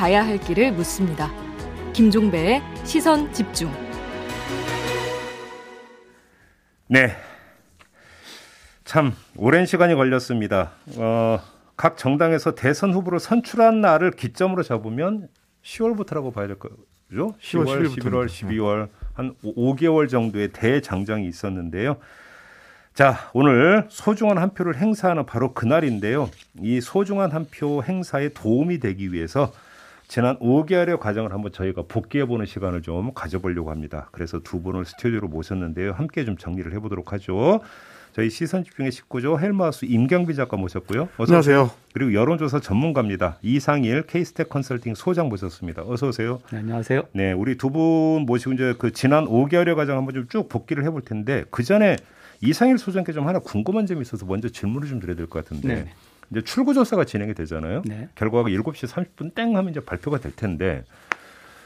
가야 할 길을 묻습니다. 김종배의 시선 집중. 네. 참 오랜 시간이 걸렸습니다. 어, 각 정당에서 대선 후보를 선출한 날을 기점으로 잡으면 10월부터라고 봐야 될 거죠. 10월, 10월 11월, 12월 한 5개월 정도의 대장정이 있었는데요. 자, 오늘 소중한 한 표를 행사하는 바로 그날인데요. 이 소중한 한 표 행사에 도움이 되기 위해서 지난 5개월의 과정을 한번 저희가 복귀해 보는 시간을 좀 가져보려고 합니다. 그래서 두 분을 스튜디오로 모셨는데요. 함께 좀 정리를 해보도록 하죠. 저희 시선 집중의 19조 헬마우스 임경비 작가 모셨고요. 어서 안녕하세요. 오세요. 그리고 여론조사 전문가입니다. 이상일 케이스텍 컨설팅 소장 모셨습니다. 어서 오세요. 네, 안녕하세요. 네, 우리 두 분 모시고 이제 그 지난 5개월의 과정 한번 좀 쭉 복귀를 해볼 텐데 그 전에 이상일 소장께 좀 하나 궁금한 점이 있어서 먼저 질문을 좀 드려야 될 것 같은데. 네. 이제 출구 조사가 진행이 되잖아요. 네. 결과가 7시 30분 땡 하면 이제 발표가 될 텐데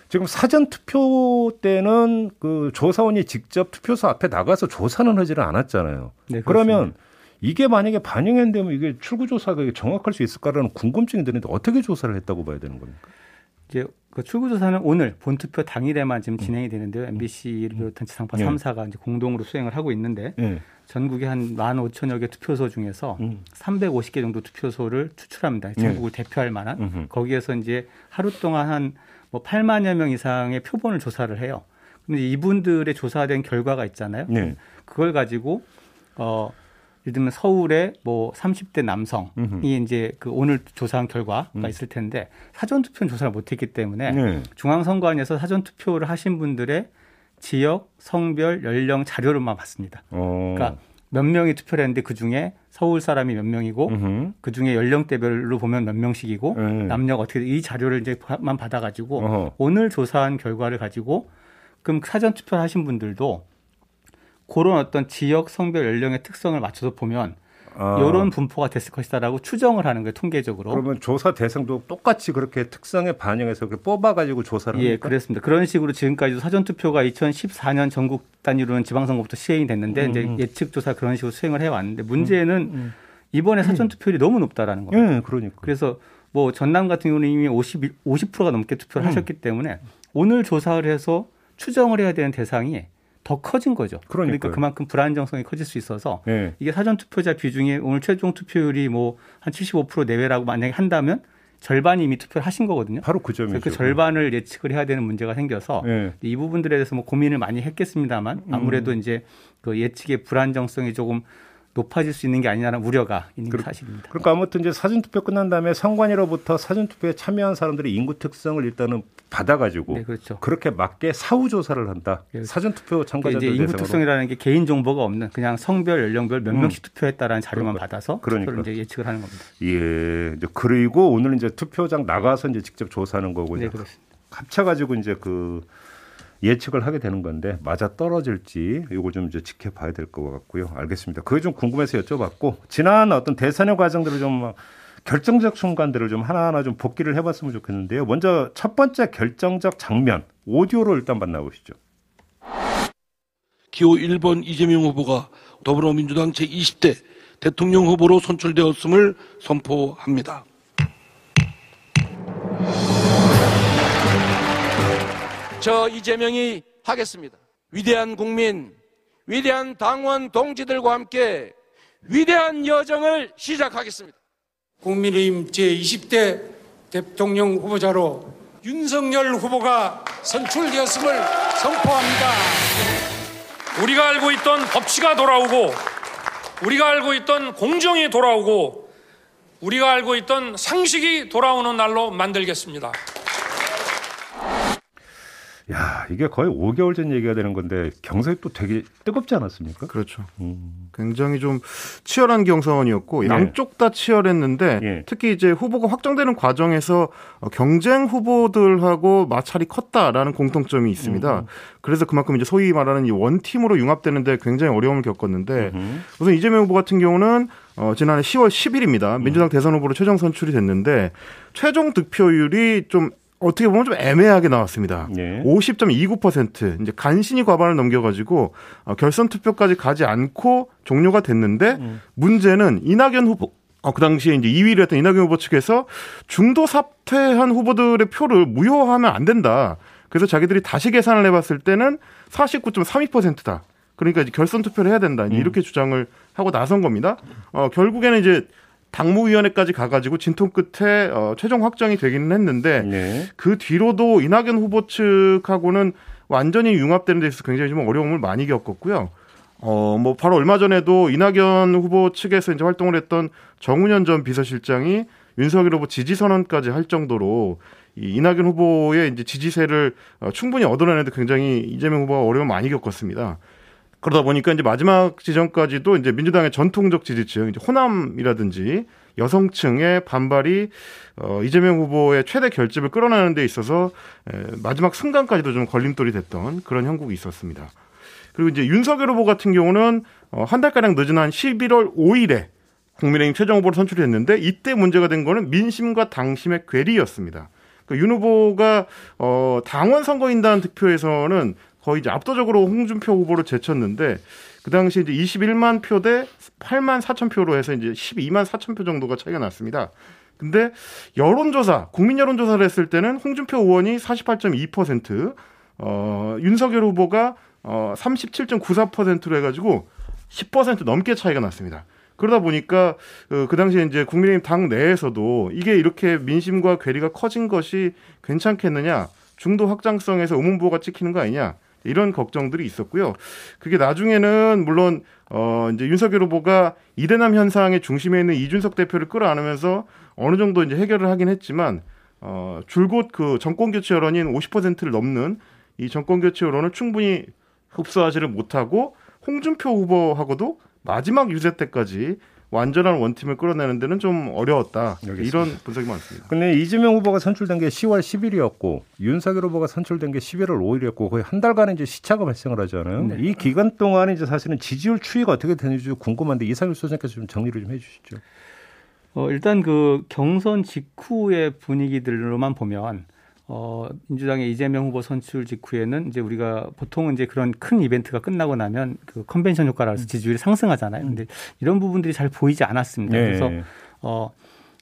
지금 사전 투표 때는 그 조사원이 직접 투표소 앞에 나가서 조사는 하지를 않았잖아요. 네, 그러면 이게 만약에 반영이 되면 이게 출구 조사가 정확할 수 있을까라는 궁금증이 드는데 어떻게 조사를 했다고 봐야 되는 겁니까? 이제 그 출구 조사는 오늘 본 투표 당일에만 지금 진행이 되는데요. MBC를 비롯한 지상파 네. 3사가 이제 공동으로 수행을 하고 있는데 네. 전국에 한 15,000여 개 투표소 중에서 음. 350개 정도 투표소를 추출합니다. 전국을 네. 대표할 만한 음흠. 거기에서 이제 하루 동안 한 뭐 8만여 명 이상의 표본을 조사를 해요. 근데 이분들의 조사된 결과가 있잖아요. 네. 그걸 가지고 어 예를 들면 서울에 뭐 30대 남성이 음흠. 이제 그 오늘 조사한 결과가 음. 있을 텐데 사전 투표는 조사를 못 했기 때문에 네. 중앙선관위에서 사전 투표를 하신 분들의 지역, 성별, 연령 자료를만 봤습니다. 어. 그러니까 몇 명이 투표를 했는데 그 중에 서울 사람이 몇 명이고 그 중에 연령대별로 보면 몇 명씩이고 음. 남녀가 어떻게 이 자료를 이제만 받아가지고 어허. 오늘 조사한 결과를 가지고 그럼 사전 투표를 하신 분들도 그런 어떤 지역, 성별, 연령의 특성을 맞춰서 보면 아. 이런 분포가 됐을 것이다라고 추정을 하는 거예요 통계적으로. 그러면 조사 대상도 똑같이 그렇게 특성에 반영해서 뽑아가지고 조사를 예, 합니까? 그렇습니다. 그런 식으로 지금까지도 사전 투표가 2014년 전국 단위로는 지방선거부터 시행이 됐는데 음. 이제 음. 예측 조사 그런 식으로 수행을 해왔는데 문제는 음. 음. 이번에 사전 투표율이 너무 높다라는 거예요. 예, 그러니까. 그래서 뭐 전남 같은 경우는 이미 50 50%가 넘게 투표를 음. 하셨기 때문에 오늘 조사를 해서 추정을 해야 되는 대상이 더 커진 거죠. 그러니까요. 그러니까 그만큼 불안정성이 커질 수 있어서 네. 이게 사전 투표자 비중이 오늘 최종 투표율이 뭐 한 75% 내외라고 만약에 한다면 절반이 이미 투표를 하신 거거든요. 바로 그 점이죠. 그 절반을 예측을 해야 되는 문제가 생겨서 네. 이 부분들에 대해서 뭐 고민을 많이 했겠습니다만 아무래도 음. 이제 그 예측의 불안정성이 조금 높아질 수 있는 게 아니냐는 우려가 있는 그, 사실입니다. 그러니까 아무튼 이제 사전 투표 끝난 다음에 선관위로부터 사전 투표에 참여한 사람들의 인구 특성을 일단은 받아가지고 네, 그렇죠. 그렇게 맞게 사후 조사를 한다. 네. 사전 투표 참가자들 이제 인구 대상으로. 특성이라는 게 개인 정보가 없는 그냥 성별, 연령별 몇 음. 명씩 투표했다라는 자료만 그러니까. 받아서 그러니까. 이제 예측을 하는 겁니다. 예. 그리고 오늘 이제 투표장 나가서 이제 직접 조사하는 거고 네, 그렇습니다. 합쳐가지고 이제 그 예측을 하게 되는 건데 맞아 떨어질지 이거 좀 이제 지켜봐야 될 것 같고요. 알겠습니다. 그게 좀 궁금해서 여쭤봤고 지난 어떤 대선의 과정들을 좀 결정적 순간들을 좀 하나하나 좀 복기를 해봤으면 좋겠는데요. 먼저 첫 번째 결정적 장면 오디오로 일단 만나보시죠. 기호 1번 이재명 후보가 더불어민주당 제20대 대통령 후보로 선출되었음을 선포합니다. 저 이재명이 하겠습니다. 위대한 국민, 위대한 당원 동지들과 함께 위대한 여정을 시작하겠습니다. 국민의힘 제20대 대통령 후보자로 윤석열 후보가 선출되었음을 선포합니다. 우리가 알고 있던 법치가 돌아오고 우리가 알고 있던 공정이 돌아오고 우리가 알고 있던 상식이 돌아오는 날로 만들겠습니다. 야, 이게 거의 5개월 전 얘기가 되는 건데 경선이 또 되게 뜨겁지 않았습니까? 그렇죠. 음. 굉장히 좀 치열한 경선이었고 네. 양쪽 다 치열했는데 네. 특히 이제 후보가 확정되는 과정에서 경쟁 후보들하고 마찰이 컸다라는 공통점이 있습니다. 음. 그래서 그만큼 이제 소위 말하는 이 원팀으로 융합되는데 굉장히 어려움을 겪었는데 음. 우선 이재명 후보 같은 경우는 어, 지난해 10월 10일입니다. 민주당 대선 후보로 최종 선출이 됐는데 최종 득표율이 좀 어떻게 보면 좀 애매하게 나왔습니다. 네. 50.29% 이제 간신히 과반을 넘겨가지고 어, 결선 투표까지 가지 않고 종료가 됐는데 음. 문제는 이낙연 후보 어, 그 당시에 이제 2위를 했던 이낙연 후보 측에서 중도 사퇴한 후보들의 표를 무효하면 안 된다. 그래서 자기들이 다시 계산을 해봤을 때는 49.32%다. 그러니까 이제 결선 투표를 해야 된다. 음. 이렇게 주장을 하고 나선 겁니다. 어, 결국에는 이제 당무위원회까지 가가지고 진통 끝에 어, 최종 확정이 되기는 했는데 네. 그 뒤로도 이낙연 후보 측하고는 완전히 융합되는 데 있어서 굉장히 좀 어려움을 많이 겪었고요. 어, 뭐 바로 얼마 전에도 이낙연 후보 측에서 이제 활동을 했던 정운현 전 비서실장이 윤석열 후보 지지 선언까지 할 정도로 이 이낙연 후보의 이제 지지세를 어, 충분히 얻어내는데 굉장히 이재명 후보가 어려움 많이 겪었습니다. 그러다 보니까 이제 마지막 지점까지도 이제 민주당의 전통적 지지층, 이제 호남이라든지 여성층의 반발이 어, 이재명 후보의 최대 결집을 끌어내는 데 있어서 에, 마지막 순간까지도 좀 걸림돌이 됐던 그런 형국이 있었습니다. 그리고 이제 윤석열 후보 같은 경우는 어, 한 달가량 늦은 한 11월 5일에 국민의힘 최종 후보를 선출했는데 이때 문제가 된 거는 민심과 당심의 괴리였습니다. 그러니까 윤 후보가 어, 당원 선거인단 득표에서는 거의 이제 압도적으로 홍준표 후보를 제쳤는데 그 당시 이제 21만 표 대 8만 4천 표로 해서 이제 12만 4천 표 정도가 차이가 났습니다. 근데 여론조사, 국민 여론조사를 했을 때는 홍준표 의원이 48.2%, 어, 윤석열 후보가 어, 37.94%로 해가지고 10% 넘게 차이가 났습니다. 그러다 보니까 그, 그 당시에 이제 국민의힘 당 내에서도 이게 이렇게 민심과 괴리가 커진 것이 괜찮겠느냐, 중도 확장성에서 의문부호가 찍히는 거 아니냐, 이런 걱정들이 있었고요. 그게 나중에는 물론 어 이제 윤석열 후보가 이대남 현상의 중심에 있는 이준석 대표를 끌어안으면서 어느 정도 이제 해결을 하긴 했지만 어 줄곧 그 정권 교체 여론인 50%를 넘는 이 정권 교체 여론을 충분히 흡수하지를 못하고 홍준표 후보하고도 마지막 유세 때까지 완전한 원팀을 끌어내는 데는 좀 어려웠다. 알겠습니다. 이런 분석이 많습니다. 근데 이재명 후보가 선출된 게 10월 10일이었고 윤석열 후보가 선출된 게 11월 5일이었고 거의 한 달간의 이제 시차가 발생을 하잖아요. 네. 이 기간 동안에 이제 사실은 지지율 추이가 어떻게 되는지 궁금한데 이상일 소장께서 좀 정리를 좀 해주시죠. 어, 일단 그 경선 직후의 분위기들로만 보면 어, 민주당의 이재명 후보 선출 직후에는 이제 우리가 보통은 이제 그런 큰 이벤트가 끝나고 나면 그 컨벤션 효과라서 음. 지지율이 상승하잖아요. 근데 이런 부분들이 잘 보이지 않았습니다. 네. 그래서 어,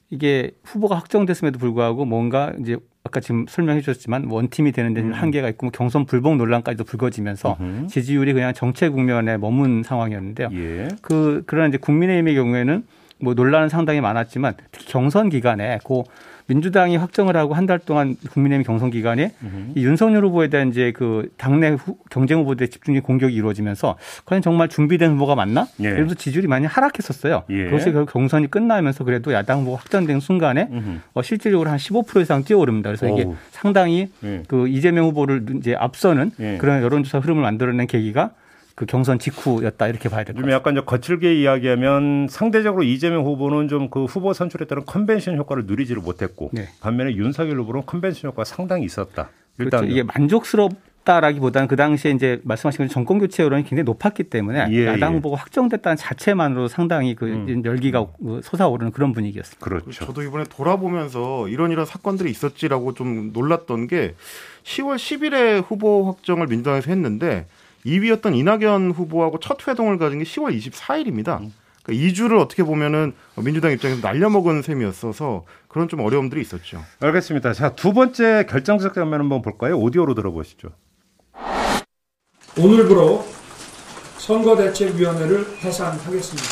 이게 후보가 확정됐음에도 불구하고 뭔가 이제 아까 지금 설명해 주셨지만 원팀이 되는 데는 음. 한계가 있고 뭐 경선 불복 논란까지도 불거지면서 으흠. 지지율이 그냥 정체 국면에 머문 상황이었는데요. 예. 그 그러나 이제 국민의힘의 경우에는 뭐 논란은 상당히 많았지만 특히 경선 기간에 그 민주당이 확정을 하고 한 달 동안 국민의힘 경선 기간에 이 윤석열 후보에 대한 이제 그 당내 후, 경쟁 후보들의 집중적인 공격이 이루어지면서 과연 정말 준비된 후보가 맞나? 예. 그래서 지지율이 많이 하락했었어요. 예. 그것이 결국 경선이 끝나면서 그래도 야당 후보가 확정된 순간에 어, 실질적으로 한 15% 이상 뛰어오릅니다. 그래서 이게 오우. 상당히 예. 그 이재명 후보를 이제 앞서는 예. 그런 여론조사 흐름을 만들어낸 계기가 그 경선 직후였다 이렇게 봐야 될것 같습니다. 약간 거칠게 이야기하면 상대적으로 이재명 후보는 좀 그 후보 선출에 따른 컨벤션 효과를 누리지를 못했고 네. 반면에 윤석열 후보는 컨벤션 효과가 상당히 있었다. 일단 그렇죠. 이게 만족스럽다라기보다는 그 당시에 이제 말씀하신 정권 교체 여론이 굉장히 높았기 때문에 예, 야당 예. 후보가 확정됐다는 자체만으로 상당히 그 음. 열기가 솟아오르는 그런 분위기였습니다. 그렇죠. 저도 이번에 돌아보면서 이런 이런 사건들이 있었지라고 좀 놀랐던 게 10월 10일에 후보 확정을 민주당에서 했는데 2위였던 이낙연 후보하고 첫 회동을 가진 게 10월 24일입니다. 음. 그러니까 2주를 어떻게 보면은 민주당 입장에서 날려먹은 셈이었어서 그런 좀 어려움들이 있었죠. 알겠습니다. 자, 두 번째 결정적 장면 한번 볼까요? 오디오로 들어보시죠. 오늘부로 선거대책위원회를 해산하겠습니다.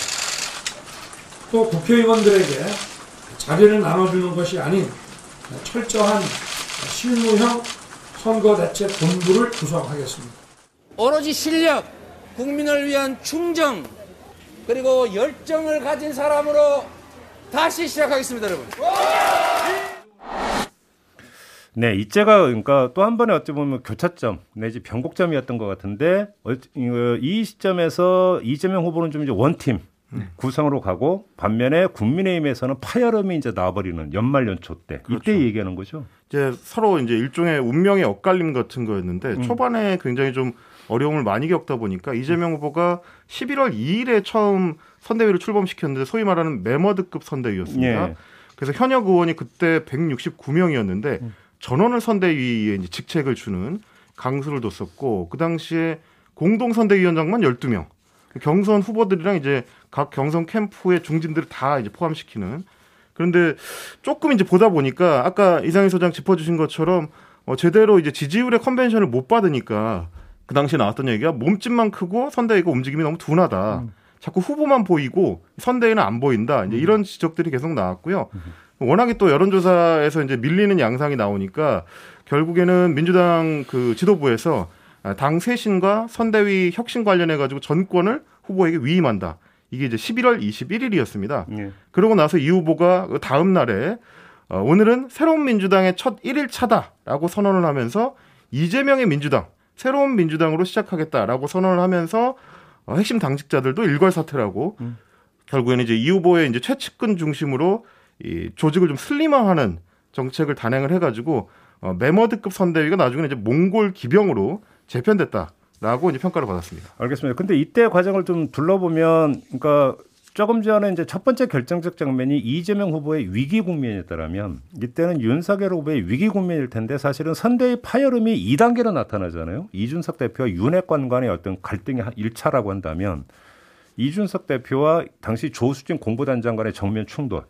또 국회의원들에게 자리를 나눠주는 것이 아닌 철저한 실무형 선거대책본부를 구성하겠습니다. 오로지 실력, 국민을 위한 충정, 그리고 열정을 가진 사람으로 다시 시작하겠습니다, 여러분. 네, 이제가 그러니까 또 한 번에 어찌 보면 교차점 내지 변곡점이었던 것 같은데 어, 이 시점에서 이재명 후보는 좀 이제 원팀 네. 구성으로 가고 반면에 국민의힘에서는 파열음이 이제 나와버리는 연말 연초 때 그렇죠. 이때 얘기하는 거죠. 이제 서로 이제 일종의 운명의 엇갈림 같은 거였는데 음. 초반에 굉장히 좀 어려움을 많이 겪다 보니까 이재명 후보가 11월 2일에 처음 선대위를 출범시켰는데 소위 말하는 메머드급 선대위였습니다. 예. 그래서 현역 의원이 그때 169명이었는데 음. 전원을 선대위에 이제 직책을 주는 강수를 뒀었고 그 당시에 공동 선대위원장만 12명. 경선 후보들이랑 이제 각 경선 캠프의 중진들을 다 이제 포함시키는 그런데 조금 이제 보다 보니까 아까 이상희 소장 짚어주신 것처럼 어, 제대로 이제 지지율의 컨벤션을 못 받으니까 그 당시에 나왔던 얘기가 몸집만 크고 선대위가 움직임이 너무 둔하다. 음. 자꾸 후보만 보이고 선대위는 안 보인다. 이제 음. 이런 지적들이 계속 나왔고요. 음. 워낙에 또 여론조사에서 이제 밀리는 양상이 나오니까 결국에는 민주당 그 지도부에서 당 쇄신과 선대위 혁신 관련해 가지고 전권을 후보에게 위임한다. 이게 이제 11월 21일이었습니다. 예. 그러고 나서 이 후보가 그 다음 날에 어, 오늘은 새로운 민주당의 첫 1일 차다라고 선언을 하면서 이재명의 민주당, 새로운 민주당으로 시작하겠다라고 선언을 하면서 어, 핵심 당직자들도 일괄 사퇴라고 음. 결국에는 이제 이 후보의 이제 최측근 중심으로 이 조직을 좀 슬림화하는 정책을 단행을 해가지고 어, 메머드급 선대위가 나중에 이제 몽골 기병으로 재편됐다 라고 이제 평가를 받았습니다. 알겠습니다. 근데 이때 과정을 좀 둘러보면, 그러니까 조금 전에 이제 첫 번째 결정적 장면이 이재명 후보의 위기 국면이었다면 이때는 윤석열 후보의 위기 국면일 텐데 사실은 선대의 파열음이 2단계로 나타나잖아요. 이준석 대표와 윤핵관 간의 어떤 갈등이 1차라고 한다면 이준석 대표와 당시 조수진 공보단장 간의 정면 충돌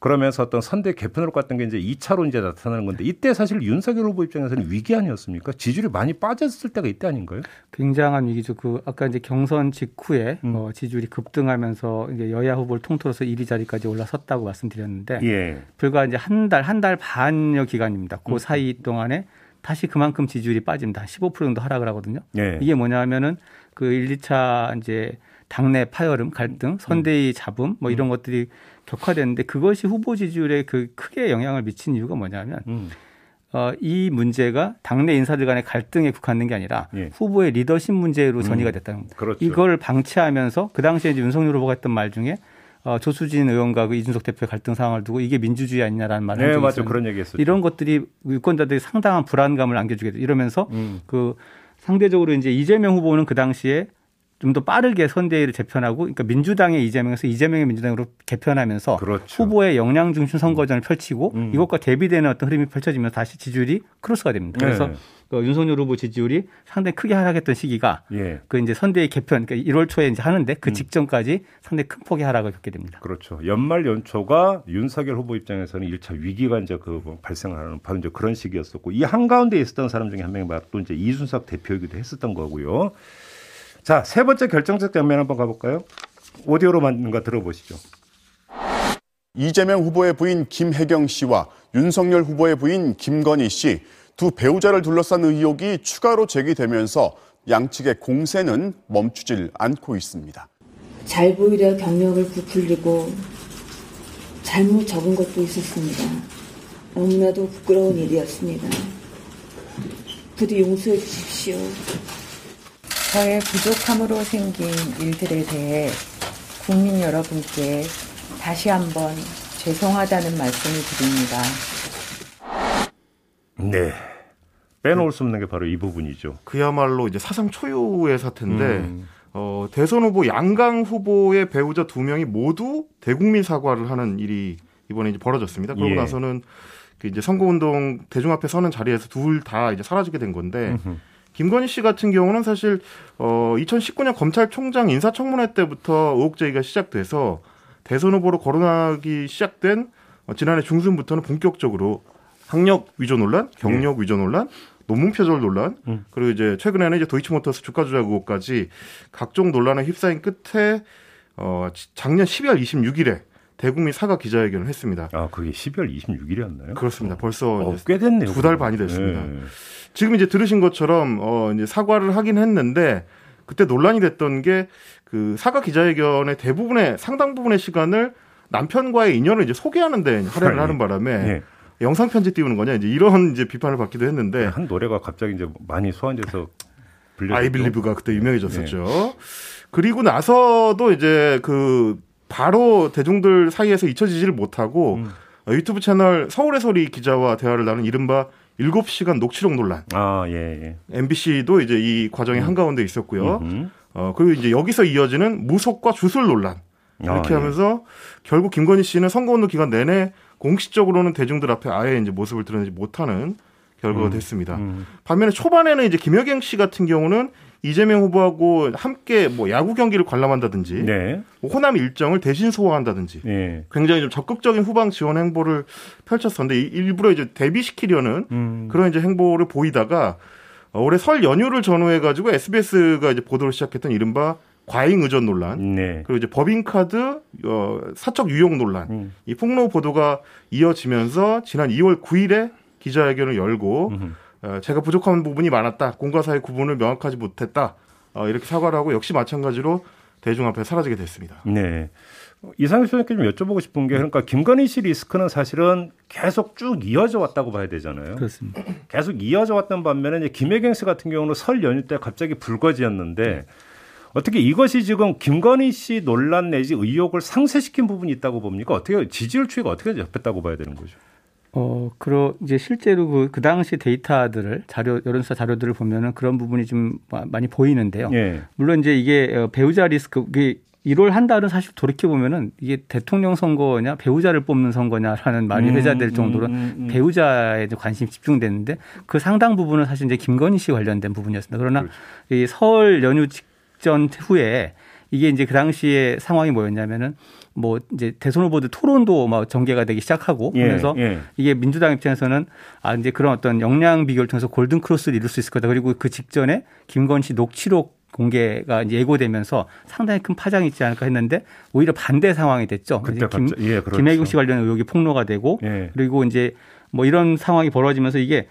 그러면서 어떤 선대 개편으로 갔던 게 이제 2차로 이제 나타나는 건데 이때 사실 윤석열 후보 입장에서는 위기 아니었습니까? 지지율이 많이 빠졌을 때가 이때 아닌가요? 굉장한 위기죠. 그 아까 이제 경선 직후에 음. 어, 지지율이 급등하면서 이제 여야 후보를 통틀어서 1위 자리까지 올라섰다고 말씀드렸는데 예. 불과 이제 한 달 한 달 반여 기간입니다. 그 음. 사이 동안에 다시 그만큼 지지율이 빠집니다. 15% 정도 하락을 하거든요. 예. 이게 뭐냐면은 그 1, 2차 이제 당내 파열음, 갈등, 선대위 잡음 뭐 이런 음. 것들이 격화됐는데 그것이 후보 지지율에 그 크게 영향을 미친 이유가 뭐냐면 음. 어, 이 문제가 당내 인사들 간의 갈등에 국한된 게 아니라 예. 후보의 리더십 문제로 전이가 음. 됐다는 겁니다. 그렇죠. 이걸 방치하면서 그 당시에 이제 윤석열 후보가 했던 말 중에 어, 조수진 의원과 그 이준석 대표의 갈등 상황을 두고 이게 민주주의 아니냐라는 말을 네, 맞죠. 그런 얘기했었죠. 이런 것들이 유권자들이 상당한 불안감을 안겨주게 돼. 이러면서 음. 그 상대적으로 이제 이재명 후보는 그 당시에 좀 더 빠르게 선대위를 재편하고 그러니까 민주당의 이재명에서 이재명의 민주당으로 개편하면서 그렇죠. 후보의 역량 중심 선거전을 펼치고 음. 이것과 대비되는 어떤 흐름이 펼쳐지면서 다시 지지율이 크로스가 됩니다. 그래서 네. 그 윤석열 후보 지지율이 상당히 크게 하락했던 시기가 예. 그 이제 선대위 개편 그러니까 1월 초에 이제 하는데 그 음. 직전까지 상당히 큰 폭의 하락을 겪게 됩니다. 그렇죠. 연말 연초가 윤석열 후보 입장에서는 1차 위기가 이제 그뭐 발생하는 바로 이제 그런 시기였었고 이 한가운데 있었던 사람 중에 한 명이 바로 또 이제 이순석 대표이기도 했었던 거고요. 자, 세 번째 결정적 장면 한번 가볼까요? 오디오로 만든 거 들어보시죠. 이재명 후보의 부인 김혜경 씨와 윤석열 후보의 부인 김건희 씨 두 배우자를 둘러싼 의혹이 추가로 제기되면서 양측의 공세는 멈추질 않고 있습니다. 잘 보이려 경력을 부풀리고 잘못 적은 것도 있었습니다. 너무나도 부끄러운 일이었습니다. 부디 용서해 주십시오. 저의 부족함으로 생긴 일들에 대해 국민 여러분께 다시 한번 죄송하다는 말씀을 드립니다. 네. 빼놓을 수 없는 게 바로 이 부분이죠. 그야말로 이제 사상 초유의 사태인데 음. 어, 대선 후보 양강 후보의 배우자 두 명이 모두 대국민 사과를 하는 일이 이번에 이제 벌어졌습니다. 그러고 예. 나서는 그 이제 선거운동 대중 앞에 서는 자리에서 둘 다 이제 사라지게 된 건데 음흠. 김건희 씨 같은 경우는 사실 어 2019년 검찰총장 인사청문회 때부터 의혹 제기가 시작돼서 대선 후보로 거론하기 시작된 어, 지난해 중순부터는 본격적으로 학력 위조 논란, 경력 네. 위조 논란, 논문 표절 논란, 음. 그리고 이제 최근에는 이제 도이치모터스 주가 조작 의혹까지 각종 논란에 휩싸인 끝에 어 작년 12월 26일에 대국민 사과 기자회견을 했습니다. 아, 그게 12월 26일이었나요? 그렇습니다. 벌써 어, 꽤 됐네요. 두 달 반이 됐습니다. 네. 지금 이제 들으신 것처럼 어 이제 사과를 하긴 했는데 그때 논란이 됐던 게 그 사과 기자회견의 대부분의 상당 부분의 시간을 남편과의 인연을 이제 소개하는데 할애를 하는 바람에 네. 영상 편지 띄우는 거냐 이제 이런 이제 비판을 받기도 했는데 한 노래가 갑자기 이제 많이 소환돼서 아이빌리브가 그때 유명해졌었죠. 네. 그리고 나서도 이제 그 바로 대중들 사이에서 잊혀지지를 못하고 음. 유튜브 채널 서울의 소리 기자와 대화를 나눈 이른바 7시간 녹취록 논란. 아, 예, 예. MBC도 이제 이 과정의 음. 한가운데 있었고요. 음흠. 어, 그리고 이제 여기서 이어지는 무속과 주술 논란. 이렇게 아, 예. 하면서 결국 김건희 씨는 선거 운동 기간 내내 공식적으로는 대중들 앞에 아예 이제 모습을 드러내지 못하는 결과가 음. 됐습니다. 음. 반면에 초반에는 이제 김여경 씨 같은 경우는 이재명 후보하고 함께 뭐 야구 경기를 관람한다든지 네. 뭐 호남 일정을 대신 소화한다든지 네. 굉장히 좀 적극적인 후방 지원 행보를 펼쳤었는데 일부러 이제 대비시키려는 음. 그런 이제 행보를 보이다가 어, 올해 설 연휴를 전후해 가지고 SBS가 이제 보도를 시작했던 이른바 과잉 의존 논란 네. 그리고 이제 법인카드 어, 사적 유용 논란 음. 이 폭로 보도가 이어지면서 지난 2월 9일에 기자회견을 열고 음. 어, 제가 부족한 부분이 많았다 공과 사의 구분을 명확하지 못했다 어, 이렇게 사과를 하고 역시 마찬가지로 대중 앞에 사라지게 됐습니다. 네. 이상희 소장님께 좀 여쭤보고 싶은 게 그러니까 김건희 씨 리스크는 사실은 계속 쭉 이어져 왔다고 봐야 되잖아요. 그렇습니다. 계속 이어져 왔던 반면에 이제 김혜경 씨 같은 경우는 설 연휴 때 갑자기 불거지였는데 네. 어떻게 이것이 지금 김건희 씨 논란 내지 의혹을 상쇄시킨 부분이 있다고 봅니까? 어떻게 지지율 추이가 어떻게 잡혔다고 봐야 되는 거죠? 어, 그러 이제 실제로 그, 그 당시 데이터들을 자료 여론조사 자료들을 보면은 그런 부분이 좀 많이 보이는데요. 예. 물론 이제 이게 어, 배우자 리스크 이게 1월 한 달은 사실 돌이켜 보면은 이게 대통령 선거냐 배우자를 뽑는 선거냐라는 말이 음, 회자될 정도로 음, 음, 음. 배우자에 관심이 집중됐는데 그 상당 부분은 사실 이제 김건희 씨 관련된 부분이었습니다. 그러나 그렇죠. 이 설 연휴 직전 후에 이게 이제 그 당시에 상황이 뭐였냐면은 뭐 이제 대선 후보들 토론도 막 전개가 되기 시작하고 예, 그래서 예. 이게 민주당 입장에서는 아 이제 그런 어떤 역량 비교를 통해서 골든 크로스를 이룰 수 있을 거다. 그리고 그 직전에 김건희 씨 녹취록 공개가 이제 예고되면서 상당히 큰 파장이 있지 않을까 했는데 오히려 반대 상황이 됐죠. 그때 김, 예, 그렇죠. 김혜경 씨 관련 의혹이 폭로가 되고 예. 그리고 이제 뭐 이런 상황이 벌어지면서 이게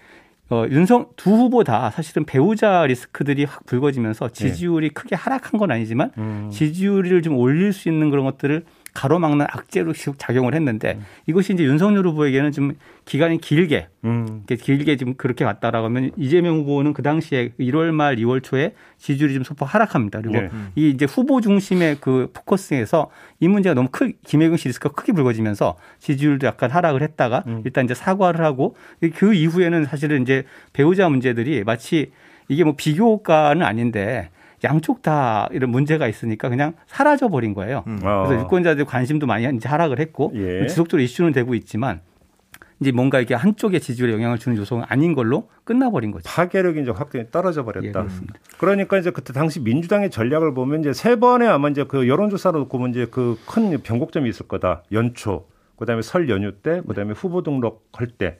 어, 윤석 두 후보 다 사실은 배우자 리스크들이 확 불거지면서 지지율이 예. 크게 하락한 건 아니지만 음. 지지율을 좀 올릴 수 있는 그런 것들을 가로막는 악재로 작용을 했는데 음. 이것이 이제 윤석열 후보에게는 좀 기간이 길게 음. 길게 좀 그렇게 왔다라고 하면 이재명 후보는 그 당시에 1월 말 2월 초에 지지율이 좀 소폭 하락합니다. 그리고 네. 이 이제 후보 중심의 그 포커스에서 이 문제가 너무 크 김혜경 씨 리스크가 크게 불거지면서 지지율도 약간 하락을 했다가 음. 일단 이제 사과를 하고 그 이후에는 사실은 이제 배우자 문제들이 마치 이게 뭐 비교가는 아닌데 양쪽 다 이런 문제가 있으니까 그냥 사라져 버린 거예요. 음. 그래서 아. 유권자들 관심도 많이 이제 하락을 했고 예. 지속적으로 이슈는 되고 있지만 이제 뭔가 이게 한쪽의 지지율에 영향을 주는 요소가 아닌 걸로 끝나버린 거죠. 파괴력이 이제 확연히 떨어져 버렸다. 예, 그러니까 이제 그때 당시 민주당의 전략을 보면 이제 세 번에 아마 이제 그 여론조사로 놓고 보면 이제 그 큰 변곡점이 있을 거다. 연초, 그다음에 설 연휴 때, 그다음에 후보 등록할 때.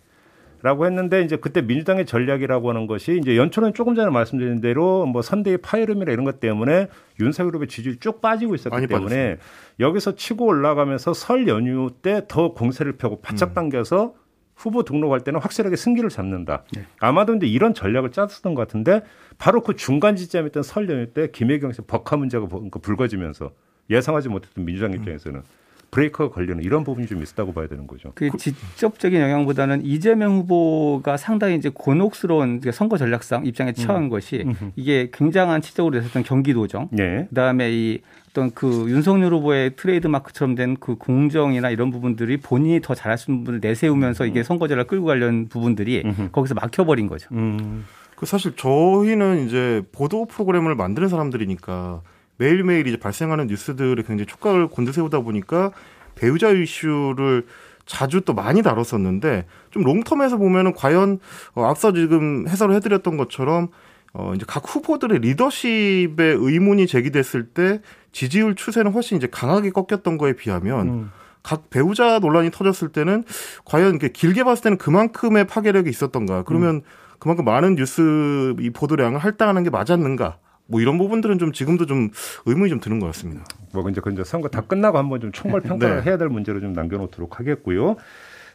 라고 했는데 이제 그때 민주당의 전략이라고 하는 것이 이제 연초는 조금 전에 말씀드린 대로 뭐 선대의 파열음이나 이런 것 때문에 윤석열 후보의 지지율이 쭉 빠지고 있었기 때문에 빠졌습니다. 여기서 치고 올라가면서 설 연휴 때 더 공세를 펴고 바짝 음. 당겨서 후보 등록할 때는 확실하게 승기를 잡는다. 네. 아마도 이제 이런 전략을 짰었던 것 같은데 바로 그 중간 지점이었던 설 연휴 때 김혜경 씨 법화 문제가 불거지면서 예상하지 못했던 민주당 입장에서는 음. 브레이크가 걸리는 이런 부분이 좀 있었다고 봐야 되는 거죠. 그 직접적인 영향보다는 이재명 후보가 상당히 이제 곤혹스러운 선거 전략상 입장에 처한 음. 것이 이게 굉장한 치적으로 됐었던 경기도정, 네. 그다음에 이 어떤 그 윤석열 후보의 트레이드 마크처럼 된 그 공정이나 이런 부분들이 본인이 더 잘할 수 있는 부분을 내세우면서 이게 음. 선거 전략 끌고 가려는 부분들이 음흠. 거기서 막혀버린 거죠. 음. 그 사실 저희는 이제 보도 프로그램을 만드는 사람들이니까 매일매일 이제 발생하는 뉴스들에 굉장히 촉각을 곤두세우다 보니까 배우자 이슈를 자주 또 많이 다뤘었는데 좀 롱텀에서 보면은 과연 어, 앞서 지금 해설을 해드렸던 것처럼 어 이제 각 후보들의 리더십의 의문이 제기됐을 때 지지율 추세는 훨씬 이제 강하게 꺾였던 거에 비하면 음. 각 배우자 논란이 터졌을 때는 과연 이렇게 길게 봤을 때는 그만큼의 파괴력이 있었던가 그러면 음. 그만큼 많은 뉴스 이 보도량을 할당하는 게 맞았는가 뭐 이런 부분들은 좀 지금도 좀 의문이 좀 드는 것 같습니다. 뭐 이제 그 이제 선거 다 끝나고 한번 좀 총괄 평가를 네. 해야 될 문제로 좀 남겨놓도록 하겠고요.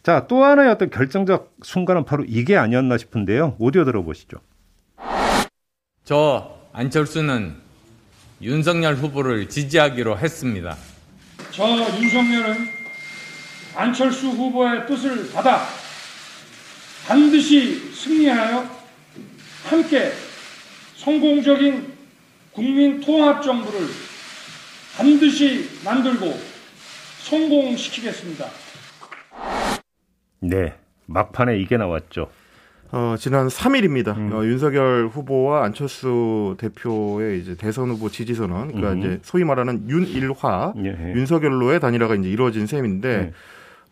자, 또 하나의 어떤 결정적 순간은 바로 이게 아니었나 싶은데요. 오디오 들어보시죠. 저 안철수는 윤석열 후보를 지지하기로 했습니다. 저 윤석열은 안철수 후보의 뜻을 받아 반드시 승리하여 함께 성공적인 국민 통합 정부를 반드시 만들고 성공시키겠습니다. 네, 막판에 이게 나왔죠. 어, 지난 3일입니다. 음. 어, 윤석열 후보와 안철수 대표의 이제 대선 후보 지지 선언, 그러니까 음. 이제 소위 말하는 윤일화, 예. 윤석열로의 단일화가 이제 이루어진 셈인데 예.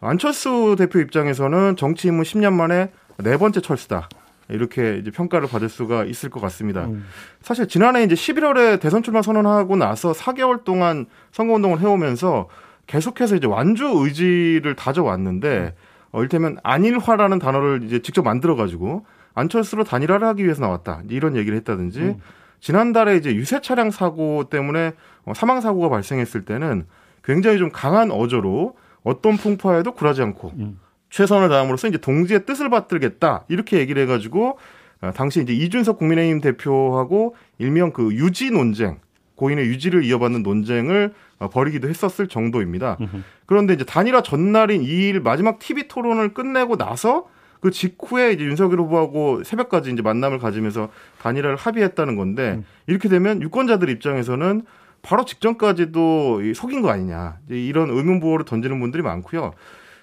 안철수 대표 입장에서는 정치 입문 10년 만에 네 번째 철수다. 이렇게 이제 평가를 받을 수가 있을 것 같습니다. 음. 사실 지난해 이제 11월에 대선 출마 선언하고 나서 4개월 동안 선거 운동을 해오면서 계속해서 이제 완주 의지를 다져왔는데 어, 일테면 안일화라는 단어를 이제 직접 만들어가지고 안철수로 단일화를 하기 위해서 나왔다 이런 얘기를 했다든지 음. 지난달에 이제 유세 차량 사고 때문에 어, 사망 사고가 발생했을 때는 굉장히 좀 강한 어조로 어떤 풍파에도 굴하지 않고 음. 최선을 다함으로써 이제 동지의 뜻을 받들겠다 이렇게 얘기를 해가지고 어, 당시 이제 이준석 국민의힘 대표하고 일명 그 유지 논쟁 고인의 유지를 이어받는 논쟁을 어, 벌이기도 했었을 정도입니다. 그런데 이제 단일화 전날인 2일 마지막 TV 토론을 끝내고 나서 그 직후에 이제 윤석열 후보하고 새벽까지 이제 만남을 가지면서 단일화를 합의했다는 건데 음. 이렇게 되면 유권자들 입장에서는 바로 직전까지도 속인 거 아니냐 이런 의문 부호를 던지는 분들이 많고요.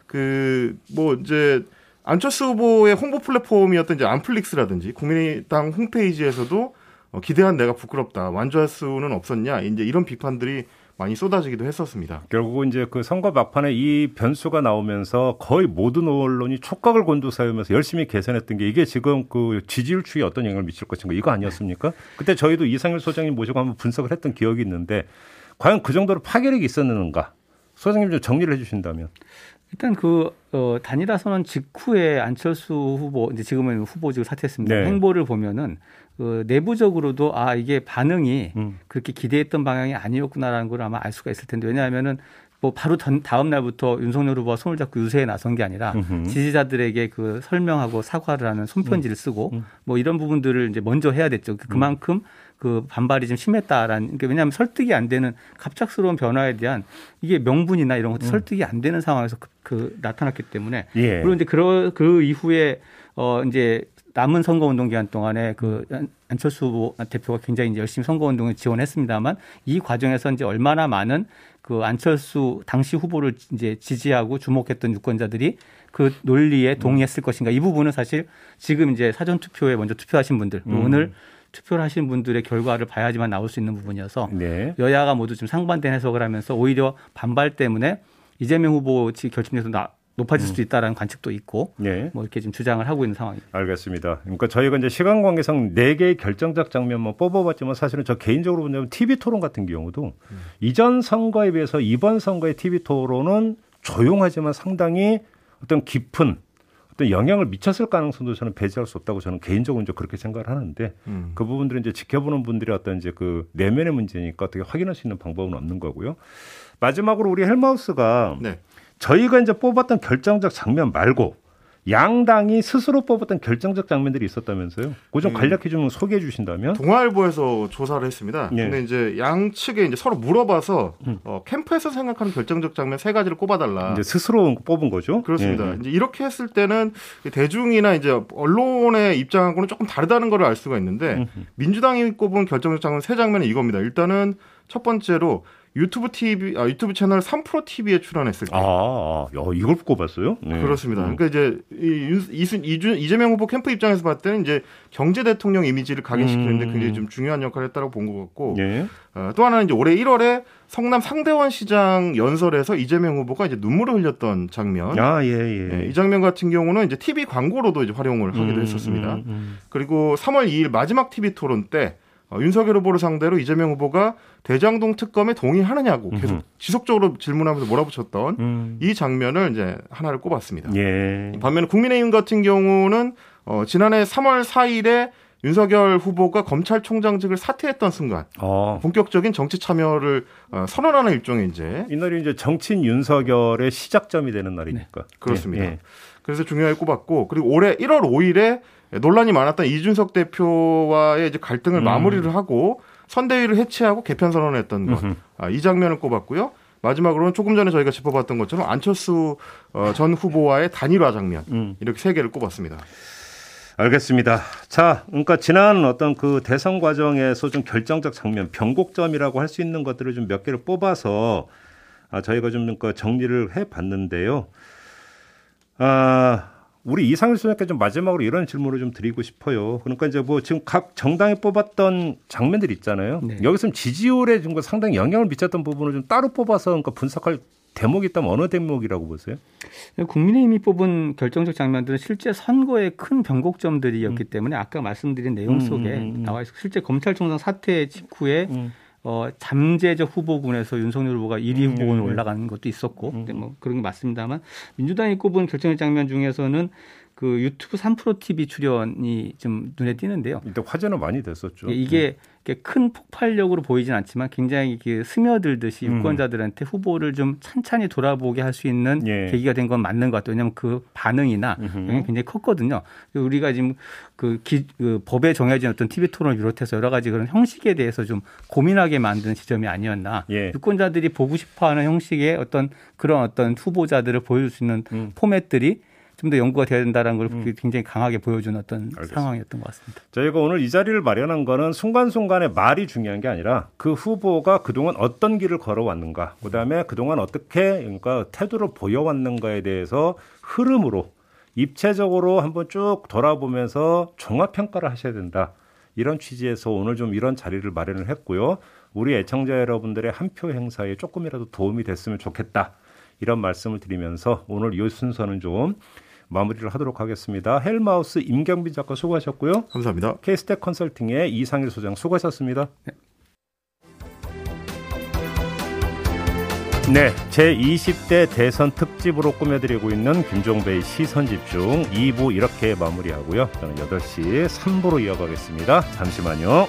그 뭐 이제 안철수 후보의 홍보 플랫폼이었던 이제 안플릭스라든지 국민의당 홈페이지에서도 어, 기대한 내가 부끄럽다 완주할 수는 없었냐 이제 이런 비판들이 많이 쏟아지기도 했었습니다. 결국은 이제 그 선거 막판에 이 변수가 나오면서 거의 모든 언론이 촉각을 곤두세우면서 열심히 개선했던 게 이게 지금 그 지지율 추이에 어떤 영향을 미칠 것인가 이거 아니었습니까? 그때 저희도 이상일 소장님 모시고 한번 분석을 했던 기억이 있는데 과연 그 정도로 파괴력이 있었는가? 소장님 좀 정리를 해주신다면. 일단 그 어, 단일화 선언 직후에 안철수 후보 이제 지금은 후보직을 사퇴했습니다. 네. 행보를 보면은 그 내부적으로도 아 이게 반응이 음. 그렇게 기대했던 방향이 아니었구나라는 걸 아마 알 수가 있을 텐데 왜냐하면은 뭐 바로 전, 다음 날부터 윤석열 후보가 손을 잡고 유세에 나선 게 아니라 음흠. 지지자들에게 그 설명하고 사과를 하는 손편지를 음. 쓰고 음. 뭐 이런 부분들을 이제 먼저 해야 됐죠. 그만큼 음. 그 반발이 좀 심했다라는 그러니까 왜냐하면 설득이 안 되는 갑작스러운 변화에 대한 이게 명분이나 이런 것도 음. 설득이 안 되는 상황에서 그, 그 나타났기 때문에 예. 물론 이제 그, 그 이후에 어 이제 남은 선거운동 기간 동안에 그 안철수 후보 대표가 굉장히 이제 열심히 선거운동을 지원했습니다만 이 과정에서 이제 얼마나 많은 그 안철수 당시 후보를 이제 지지하고 주목했던 유권자들이 그 논리에 동의했을 음. 것인가 이 부분은 사실 지금 이제 사전 투표에 먼저 투표하신 분들 음. 오늘 투표를 하신 분들의 결과를 봐야지만 나올 수 있는 부분이어서 네. 여야가 모두 좀 상반된 해석을 하면서 오히려 반발 때문에 이재명 후보 결집에서 높아질 음. 수도 있다라는 관측도 있고 네. 뭐 이렇게 지금 주장을 하고 있는 상황입니다. 알겠습니다. 그러니까 저희가 이제 시간 관계상 네 개의 결정적 장면만 뽑아봤지만 사실은 저 개인적으로 보면 TV 토론 같은 경우도 음. 이전 선거에 비해서 이번 선거의 TV 토론은 조용하지만 상당히 어떤 깊은 어떤 영향을 미쳤을 가능성도 저는 배제할 수 없다고 저는 개인적으로 이제 그렇게 생각을 하는데 음. 그 부분들은 이제 지켜보는 분들이 어떤 이제 그 내면의 문제니까 어떻게 확인할 수 있는 방법은 없는 거고요. 마지막으로 우리 헬마우스가 네. 저희가 이제 뽑았던 결정적 장면 말고 양당이 스스로 뽑았던 결정적 장면들이 있었다면서요? 그좀 네. 간략히 좀 소개해 주신다면? 동아일보에서 조사를 했습니다. 네. 근데 이제 양측에 이제 서로 물어봐서 음. 어, 캠프에서 생각하는 결정적 장면 세 가지를 꼽아달라. 이제 스스로 뽑은 거죠? 그렇습니다. 네. 이제 이렇게 했을 때는 대중이나 이제 언론의 입장하고는 조금 다르다는 걸 알 수가 있는데 음. 민주당이 꼽은 결정적 장면 세 장면은 이겁니다. 일단은 첫 번째로 유튜브 TV, 아, 유튜브 채널 3프로 TV에 출연했을 때. 아, 아 야, 이걸 꼽았어요? 네. 그렇습니다. 음. 그러니까 이제 이, 이순, 이준, 이재명 후보 캠프 입장에서 봤을 때는 이제 경제 대통령 이미지를 각인시키는데 음. 굉장히 좀 중요한 역할을 했다고 본 것 같고. 네. 어, 또 하나는 이제 올해 1월에 성남 상대원 시장 연설에서 이재명 후보가 이제 눈물을 흘렸던 장면. 아, 예, 예. 네, 이 장면 같은 경우는 이제 TV 광고로도 이제 활용을 하기도 음, 했었습니다. 음, 음. 그리고 3월 2일 마지막 TV 토론 때 어, 윤석열 후보를 상대로 이재명 후보가 대장동 특검에 동의하느냐고 계속 음흠. 지속적으로 질문하면서 몰아붙였던 음. 이 장면을 이제 하나를 꼽았습니다. 예. 반면에 국민의힘 같은 경우는 어, 지난해 3월 4일에 윤석열 후보가 검찰총장직을 사퇴했던 순간 어. 본격적인 정치 참여를 어, 선언하는 일종의 이제 이날이 이제 정치인 윤석열의 시작점이 되는 날이니까 네. 그렇습니다. 예. 그래서 중요하게 꼽았고 그리고 올해 1월 5일에 논란이 많았던 이준석 대표와의 이제 갈등을 음. 마무리를 하고 선대위를 해체하고 개편 선언을 했던 것. 아, 이 장면을 꼽았고요. 마지막으로는 조금 전에 저희가 짚어봤던 것처럼 안철수 어, 전 후보와의 단일화 장면 음. 이렇게 세 개를 꼽았습니다. 알겠습니다. 자, 그러니까 지난 어떤 그 대선 과정에서 좀 결정적 장면, 변곡점이라고 할 수 있는 것들을 좀 몇 개를 뽑아서 아, 저희가 좀그 정리를 해봤는데요. 아, 우리 이상일 소장께 좀 마지막으로 이런 질문을 좀 드리고 싶어요. 그러니까 이제 뭐 지금 각 정당이 뽑았던 장면들 있잖아요. 네. 여기서 지지율에 좀 상당히 영향을 미쳤던 부분을 좀 따로 뽑아서 그러니까 분석할 대목이 있다면 어느 대목이라고 보세요? 국민의힘이 뽑은 결정적 장면들은 실제 선거의 큰 변곡점들이었기 음. 때문에 아까 말씀드린 내용 음, 속에 음, 음, 나와 있어 실제 검찰총장 사퇴 직후에 음. 어, 잠재적 후보군에서 윤석열 후보가 1위 음, 후보군에 올라가는 것도 있었고, 뭐 그런 게 맞습니다만 민주당이 꼽은 결정적 장면 중에서는 그 유튜브 3프로 TV 출연이 좀 눈에 띄는데요. 일단 화제는 많이 됐었죠. 예, 이게 네. 큰 폭발력으로 보이진 않지만 굉장히 그 스며들듯이 음. 유권자들한테 후보를 좀 찬찬히 돌아보게 할 수 있는 예. 계기가 된 건 맞는 것 같아요. 왜냐하면 그 반응이나 영향이 굉장히 컸거든요. 우리가 지금 그, 기, 그 법에 정해진 어떤 TV 토론을 비롯해서 여러 가지 그런 형식에 대해서 좀 고민하게 만든 지점이 아니었나. 예. 유권자들이 보고 싶어하는 형식의 어떤 그런 어떤 후보자들을 보여줄 수 있는 음. 포맷들이 좀 더 연구가 돼야 된다는 걸 음. 굉장히 강하게 보여준 어떤 알겠습니다. 상황이었던 것 같습니다. 저희가 오늘 이 자리를 마련한 거는 순간순간의 말이 중요한 게 아니라 그 후보가 그동안 어떤 길을 걸어왔는가, 그 다음에 그동안 어떻게 그러니까 태도를 보여왔는가에 대해서 흐름으로 입체적으로 한번 쭉 돌아보면서 종합 평가를 하셔야 된다. 이런 취지에서 오늘 좀 이런 자리를 마련을 했고요. 우리 애청자 여러분들의 한 표 행사에 조금이라도 도움이 됐으면 좋겠다. 이런 말씀을 드리면서 오늘 이 순서는 좀 마무리를 하도록 하겠습니다. 헬마우스 임경빈 작가 수고하셨고요. 감사합니다. 케이스텍 컨설팅의 이상일 소장 수고하셨습니다. 네. 네, 제 20대 대선 특집으로 꾸며드리고 있는 김종배의 시선집중 2부 이렇게 마무리하고요. 저는 8시 3부로 이어가겠습니다. 잠시만요.